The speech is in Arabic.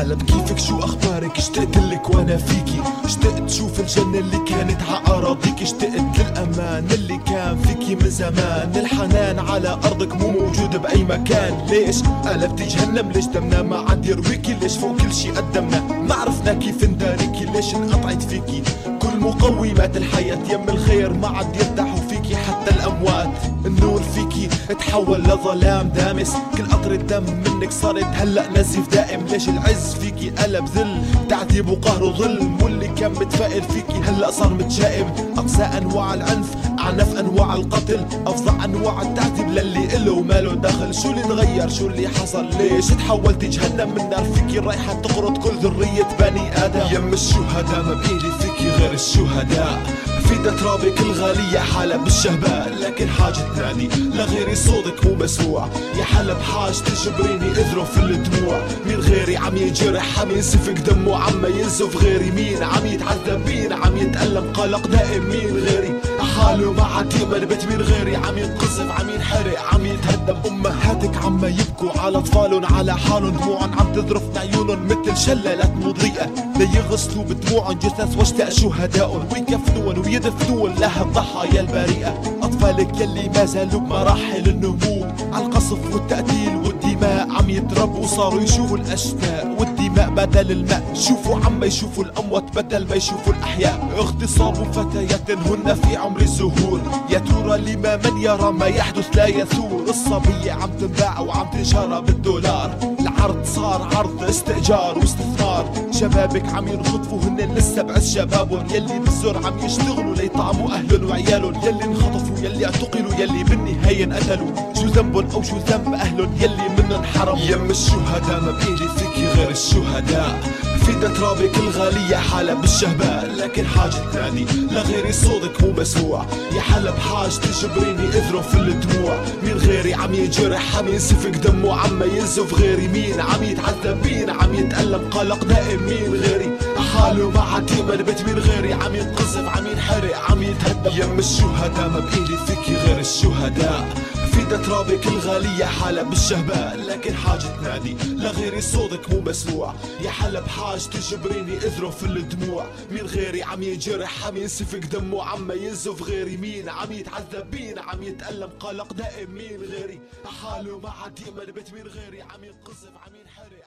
حلب كيفك؟ شو أخبارك؟ اشتقت لك وأنا فيكي. اشتقت شوف الجنة اللي كانت عأراضيك اشتقت للأمان اللي كان فيكي من زمان. الحنان على أرضك مو موجود بأي مكان. ليش؟ قلبتي جهنم ليش دمنا ما عاد يرويكي؟ ليش فوق كل شي قدمنا؟ ما عرفنا كيف نداريكي ليش انقطعت فيكي؟ كل مقومات الحياة يم الخير ما عاد يرتاحوا تحول لظلام دامس. كل قطرة دم منك صارت. هلأ نزيف دائم. ليش العز فيكي؟ قلب ذل. تعذيب وقهر وظلم. واللي كان متفائل فيكي هلأ صار متشائم. أقسى أنواع العنف أعنف أنواع القتل. أفظع أنواع التعذيب للي إله ماله دخل. شو اللي تغير؟ شو اللي حصل؟ ليش تحولتي جهنم من نار فيكي رايحة تقرض كل ذرية بني آدم. يم الشهداء ما بإيدي فيكي غير الشهداء. في ترابك الغالية حالة بالشهباء لكن حاجة تنادي لغيري صوتك مو مسموع. يا حلب حاج تجبريني اذرف الدموع مين غيري عم ينجرح عم ينسفك دمه عم ينزف غيري مين عم يتعذب؟ مين عم يتألم؟ قلق دائم مين غيري؟ حاله ما عاد يقبل بيت مين غيري. عم ينقذف عم ينحرق عم يتهدم امهاتك عم يبكوا. على اطفالهم على حالهم دموعهم عم تذرف عيونهم مثل شلالات مضيئة. ليغسلوا بدموعهم جثث واشتاق شهدائهم ويكفنون ويدفنون لها الضحايا البريئة. أطفالك يلي ما زالوا بمراحل النمو. على القصف والتقتيل والدماء. يتربوا صاروا يشوفوا الاشلاء والدماء بدل الماء. شوفوا عم يشوفوا الأموات بدل ما يشوفوا الأحياء. اغتصاب فتيات هن في عمر الزهور يا ترى لما من يرى ما يحدث لا يثور. الصبية عم تنباع وعم تنشرى بالدولار. العرض صار عرض استئجار واستثمار. شبابك عم ينخطفوا هن لسه بعز شبابهم يلي بالزور عم يشتغلوا ليطعموا أهلهم وعيالهم. يلي انخطفوا يلي اعتقلوا يلي بالنهاية انقتلوا شو ذنبهم أو شو ذنب اهلهم يلي منهم حرموا يم الشهداء ما بايدي فيكي غير الشهداء. في ترابك الغالية حالة بالشهباء لكن حاجة تنادي لغيري صوتك مو مسموع يا حلب حاج تجبريني اذرف الدموع. مين غيري عم ينجرح عم ينسفك دمه. عم ينزف غيري مين؟ عم يتعذب مين عم يتألم. قلق دائم مين غيري؟ حاله ما عاد يقبل بيت مين غيري؟ عم ينقذف عم ينحرق يم الشهداء ما بإيدي فيكي غير الشهداء. في ترابك الغالية حالة بالشهباء لكن حاجة تنادي لغيري صوتك مو مسموع. يا حلب تجبريني اذرف الدموع. مين غيري عم ينجرح عم ينسفك دمه عم ينزف غيري مين عم يتعذب؟ مين عم يتألم؟ قلق دائم مين غيري؟ حاله ما عاد يأمل بيت. مين غيري عم ينقذف عم ينحرق